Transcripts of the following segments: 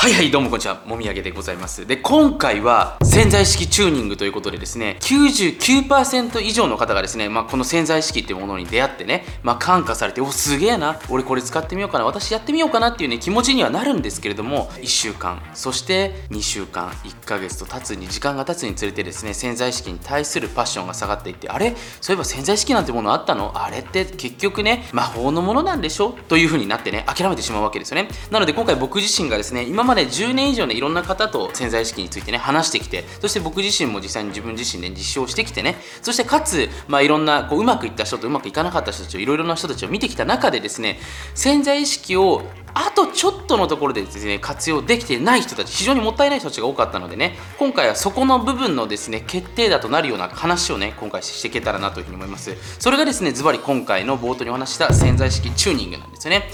はいはいどうもこんにちは。もみあげでございます。で今回は潜在意識チューニングということでですね99%以上の方がですね、まあ、この潜在意識っていうものに出会ってね、まあ、感化されておすげえな俺これ使ってみようかな私やってみようかなっていうね気持ちにはなるんですけれども1週間そして2週間1ヶ月と経つに時間が経つにつれてですね潜在意識に対するパッションが下がっていってあれ？そういえば潜在意識なんてものあったの？あれって結局ね魔法のものなんでしょ？という風になってね諦めてしまうわけですよね。なので今回僕自身がですね今まで10年以上ねいろんな方と潜在意識についてね話してきてそして僕自身も実際に自分自身で実証してきてねそしてかつ、まあ、いろんなこううまくいった人とうまくいかなかった人たちをいろいろな人たちを見てきた中でですね潜在意識をあとちょっとのところでですね活用できてない人たち非常にもったいない人たちが多かったのでね今回はそこの部分のですね決定打となるような話をね今回していけたらなというふうに思います。それがですねズバリ今回の冒頭にお話した潜在意識チューニングなんですよね。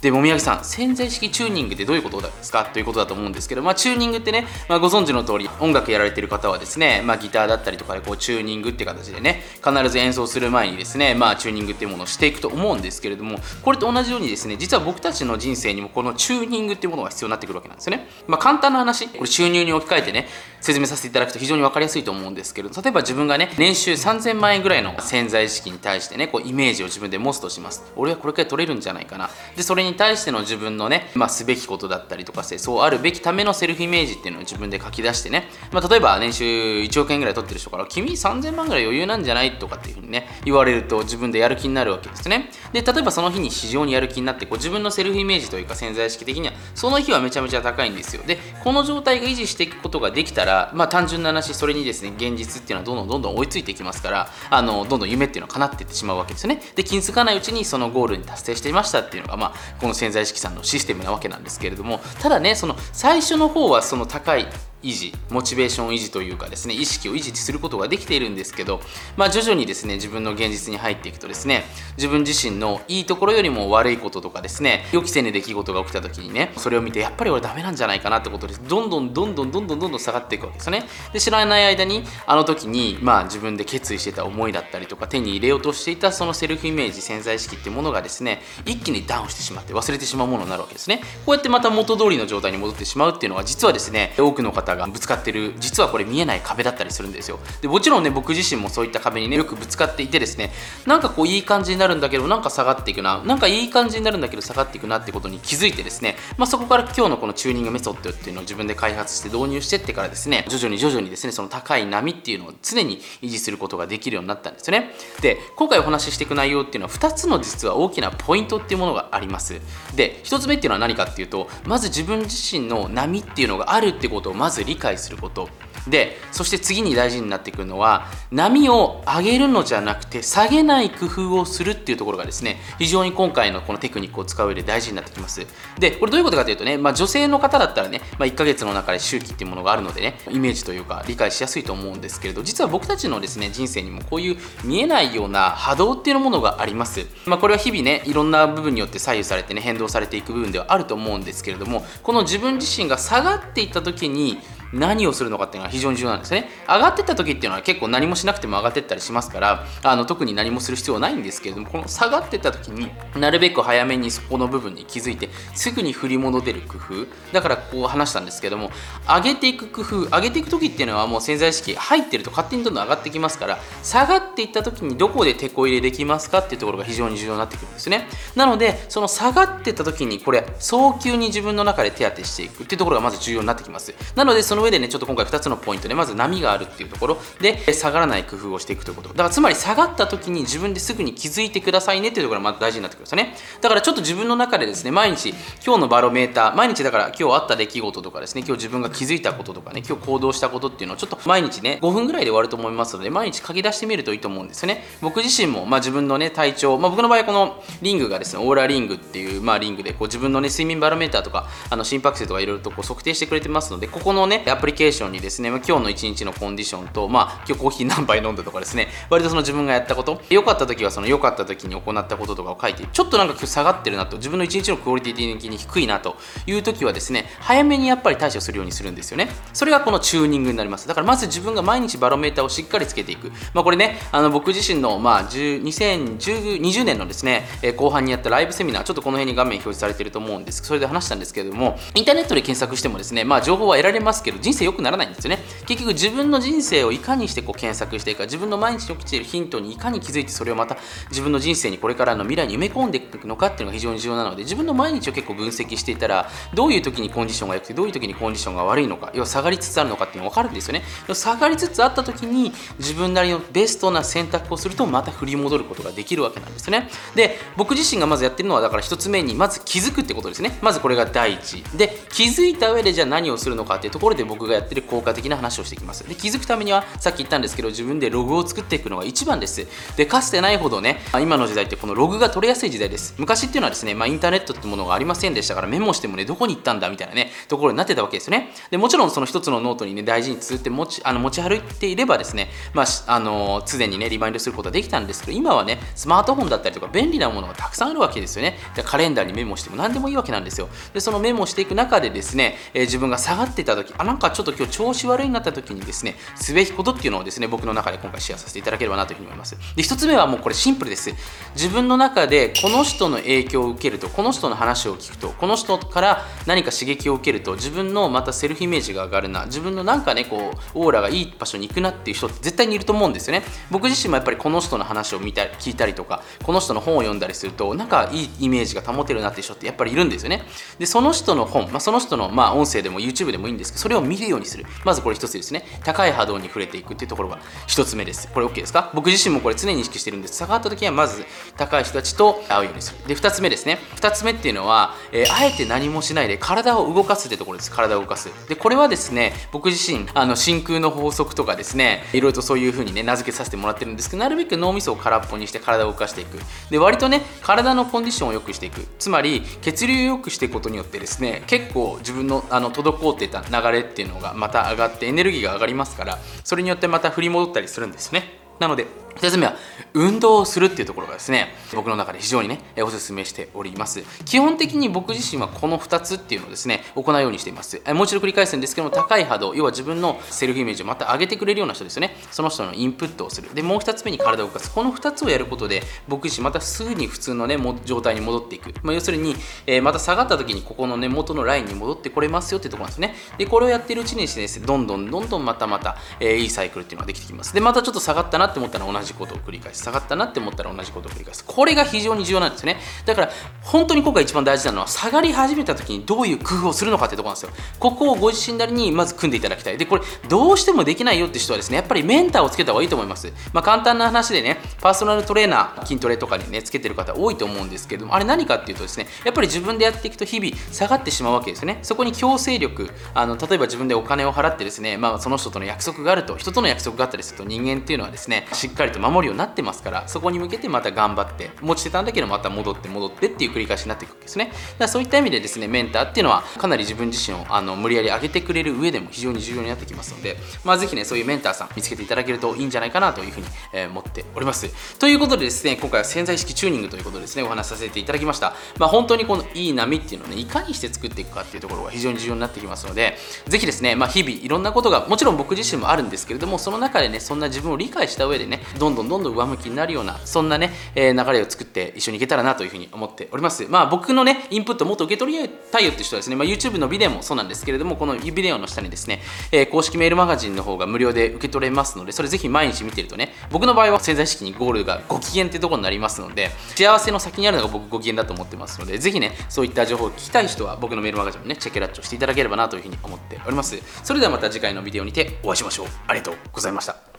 でもみあげさん潜在意識チューニングってどういうことですか？ということだと思うんですけど、まあ、チューニングってね、まあ、ご存知の通り音楽やられてる方はですね、まあ、ギターだったりとかでこうチューニングって形でね必ず演奏する前にですね、まあ、チューニングっていうものをしていくと思うんですけれどもこれと同じようにですね実は僕たちの人生にもこのチューニングっていうものが必要になってくるわけなんですよね、まあ、簡単な話これ収入に置き換えてね説明させていただくと非常に分かりやすいと思うんですけど例えば自分がね年収3000万円ぐらいの潜在意識に対してねこうイメージを自分で持つとします。俺はこれくらい取れるんじゃないかな。でそれにに対しての自分分のね、まあ、すべきことだったりとかしてそうあるべきためのセルフイメージっていうのを自分で書き出してね、まあ、例えば年収1億円ぐらい取ってる人から君3000万ぐらい余裕なんじゃない？とかっていうふうにね言われると自分でやる気になるわけですね。で例えばその日に非常にやる気になってこう自分のセルフイメージというか潜在意識的にはその日はめちゃめちゃ高いんですよ。でこの状態が維持していくことができたらまあ単純な話それにですね現実っていうのはどんどんどんどん追いついていきますからあのどんどん夢っていうのは叶っていってしまうわけですよね。で気づかないうちにそのゴールに達成していましたっていうのがまあこの潜在意識さんのシステムなわけなんですけれどもただねその最初の方はその高い維持モチベーション維持というかですね意識を維持することができているんですけど、まあ、徐々にですね自分の現実に入っていくとですね自分自身のいいところよりも悪いこととかですね予期せぬ出来事が起きた時にねそれを見てやっぱり俺ダメなんじゃないかなってことでどんどんどんどんどんどんどんどん下がっていくわけですよね。で知らない間にあの時にまあ自分で決意してた思いだったりとか手に入れようとしていたそのセルフイメージ潜在意識っていうものがですね一気にダウンしてしまって忘れてしまうものになるわけですね。こうやってまた元通りの状態に戻ってしまうっていうのは実はですね多くの方がぶつかってる実はこれ見えない壁だったりするんですよ。でもちろんね僕自身もそういった壁にねよくぶつかっていてですねなんかこういい感じになるんだけどなんか下がっていくななんかいい感じになるんだけど下がっていくなってことに気づいてですね、まあ、そこから今日のこのチューニングメソッドっていうのを自分で開発して導入してってからですね徐々に徐々にですねその高い波っていうのを常に維持することができるようになったんですよね。で今回お話ししていく内容っていうのは2つの実は大きなポイントっていうものがあります。で1つ目っていうのは何かっていうとまず自分自身の波っていうのがあるってことをまず理解すること。でそして次に大事になってくるのは波を上げるのじゃなくて下げない工夫をするっていうところがですね非常に今回のこのテクニックを使う上で大事になってきます。でこれどういうことかというとね、まあ、女性の方だったらね、まあ、1ヶ月の中で周期っていうものがあるのでねイメージというか理解しやすいと思うんですけれど実は僕たちのですね人生にもこういう見えないような波動っていうものがあります、まあ、これは日々ねいろんな部分によって左右されてね変動されていく部分ではあると思うんですけれどもこの自分自身が下がっていった時に何をするのかっていうのは非常に重要なんですね。上がってった時っていうのは結構何もしなくても上がってったりしますからあの特に何もする必要はないんですけれどもこの下がってった時になるべく早めにそこの部分に気づいてすぐに振り戻れる工夫。だからこう話したんですけども上げていく工夫上げていく時っていうのはもう潜在意識入ってると勝手にどんどん上がってきますから下がっていった時にどこで手こ入れできますかっていうところが非常に重要になってくるんですね。なのでその下がってった時にこれ早急に自分の中で手当てしていくっていうところがまず重要になってきます。なのでその上でねちょっと今回2つのポイントでまず波があるっていうところ。で下がらない工夫をしていくということ。だからつまり下がった時に自分ですぐに気づいてくださいねっていうところがまず大事になってくるんですよね。だからちょっと自分の中でですね毎日今日のバロメーター毎日だから今日あった出来事とかですね今日自分が気づいたこととかね今日行動したことっていうのをちょっと毎日ね5分ぐらいで終わると思いますので毎日書き出してみるといいと思うんですよね。僕自身も、まあ、自分のね体調、まあ、僕の場合はこのリングがですねオーラリングっていう、まあ、リングでこう自分のね睡眠バロメーターとかあの心拍数とかいろいろとこう測定してくれてますのでここのねアプリケーションにですね、まあ、今日の一日のコンディションと、まあ、今日コーヒー何杯飲んだとかですね、割とその自分がやったこと、良かった時はその良かった時に行ったこととかを書いて、ちょっとなんか今日下がってるなと、自分の一日のクオリティ的に低いなという時はですね、早めにやっぱり対処するようにするんですよね。それがこのチューニングになります。だからまず自分が毎日バロメーターをしっかりつけていく。まあ、これね、あの僕自身の、まあ、2020年のですね、後半にやったライブセミナー、ちょっとこの辺に画面表示されてると思うんですそれで話したんですけれども、インターネットで検索してもですね、まあ、情報は得られますけど、人生良くならないんですよね。結局自分の人生をいかにしてこう検索していくか、自分の毎日起きているヒントにいかに気づいて、それをまた自分の人生にこれからの未来に埋め込んでいくのかっていうのが非常に重要なので、自分の毎日を結構分析していたら、どういう時にコンディションが良くて、どういう時にコンディションが悪いのか、要は下がりつつあるのかっていうのが分かるんですよね。下がりつつあった時に、自分なりのベストな選択をすると、また振り戻ることができるわけなんですね。で、僕自身がまずやってるのは、だから1つ目に、まず気づくってことですね。まずこれが第一。で、気づいた上でじゃあ何をするのかっていうところで僕がやってる効果的な話をしていきます。で、気づくためには、さっき言ったんですけど、自分でログを作っていくのが一番です。で、かつてないほどね、今の時代ってこのログが取れやすい時代です。昔っていうのはですね、まあ、インターネットってものがありませんでしたから、メモしてもね、どこに行ったんだみたいなね、ところになってたわけですよね。で、もちろんその一つのノートにね、大事に綴って持ちあの持ち歩いていればですね、まあ、あの常にね、リマインドすることができたんですけど、今はね、スマートフォンだったりとか便利なものがたくさんあるわけですよね。でカレンダーにメモしても何でもいいわけなんですよ。で、そのメモしていく中でですね、えー、自分が下がってた時、あ、なんかちょっと今日調子悪いなった時にですね、すべきことっていうのをですね、僕の中で今回シェアさせていただければなというふうに思います。で、1つ目はもうこれシンプルです。自分の中でこの人の影響を受けると、この人の話を聞くと、この人から何か刺激を受けると、自分のまたセルフイメージが上がるな、自分のなんかね、こう、オーラがいい場所に行くなっていう人って絶対にいると思うんですよね。僕自身もやっぱりこの人の話を見た、聞いたりとか、この人の本を読んだりすると、なんかいいイメージが保てるなっていう人ってやっぱりいるんですよね。で、その人の本、まあ、その人のまあ音声でも YouTube でもいいんですけど、それを見るようにする。まずこれ一つですね。高い波動に触れていくっていうところが一つ目です。これ OK ですか？僕自身もこれ常に意識してるんです。下がった時はまず高い人たちと会うようにする。で、二つ目ですね。二つ目っていうのは、えー、あえて何もしないで体を動かすってところです。体を動かす。で、これはですね、僕自身、あの真空の法則とかですね、いろいろとそういう風にね、名付けさせてもらってるんですけど、なるべく脳みそを空っぽにして体を動かしていく。で、割とね、体のコンディションを良くしていく。つまり、血流を良くしていくことによってですね、結構自分のあの滞っていた流れっていうのがまた上がってエネルギーが上がりますから、それによってまた振り戻ったりするんですね。なので、2つ目は運動をするっていうところがですね僕の中で非常にねおすすめしております。基本的に僕自身はこの2つっていうのをですね行うようにしています。もう一度繰り返すんですけども高い波動要は自分のセルフイメージをまた上げてくれるような人ですよね。その人のインプットをする。でもう2つ目に体を動かす。この2つをやることで僕自身またすぐに普通のね状態に戻っていく、まあ、要するに、えー、また下がった時にここのね元のラインに戻ってこれますよっていうところなんですね。でこれをやってるうちにですねどんどんどんどんまたまた、えー、いいサイクルっていうのができてきます。でまたちょっと下がったなって思ったら同同じことを繰り返す下がったなって思ったら同じことを繰り返す。これが非常に重要なんですね。だから本当に今回一番大事なのは下がり始めた時にどういう工夫をするのかってところなんですよ。ここをご自身なりにまず組んでいただきたい。でこれどうしてもできないよって人はですねやっぱりメンターをつけた方がいいと思います。まあ簡単な話でねパーソナルトレーナー筋トレとかにねつけてる方多いと思うんですけどもあれ何かっていうとですねやっぱり自分でやっていくと日々下がってしまうわけですよね。そこに強制力あの例えば自分でお金を払ってですねまあその人との約束があると人との約束があったりすると人間っていうのはですねしっかりと守るようになってますからそこに向けてまた頑張って持ちてたんだけどまた戻って戻ってっていう繰り返しになっていくわけですね。だからそういった意味でですねメンターっていうのはかなり自分自身をあの無理やり上げてくれる上でも非常に重要になってきますのでまあぜひねそういうメンターさん見つけていただけるといいんじゃないかなというふうに、えー、思っております。ということでですね今回は潜在意識チューニングということでですねお話しさせていただきました。まあ本当にこのいい波っていうのをねいかにして作っていくかっていうところが非常に重要になってきますのでぜひですねまあ日々いろんなことがもちろん僕自身もあるんですけれどもその中でねそんな自分を理解した上でねどんどんどんどん上向きになるようなそんなね、えー、流れを作って一緒にいけたらなというふうに思っております。まあ僕のね、インプットもっと受け取りたいよって人はですね、まあ、YouTube のビデオもそうなんですけれども、このビデオの下にですね、えー、公式メールマガジンの方が無料で受け取れますので、それぜひ毎日見てるとね、僕の場合は潜在意識にゴールがご機嫌ってとこになりますので、幸せの先にあるのが僕ご機嫌だと思ってますので、ぜひね、そういった情報を聞きたい人は僕のメールマガジンもね、チェックラッチをしていただければなというふうに思っております。それではまた次回のビデオにてお会いしましょう。ありがとうございました。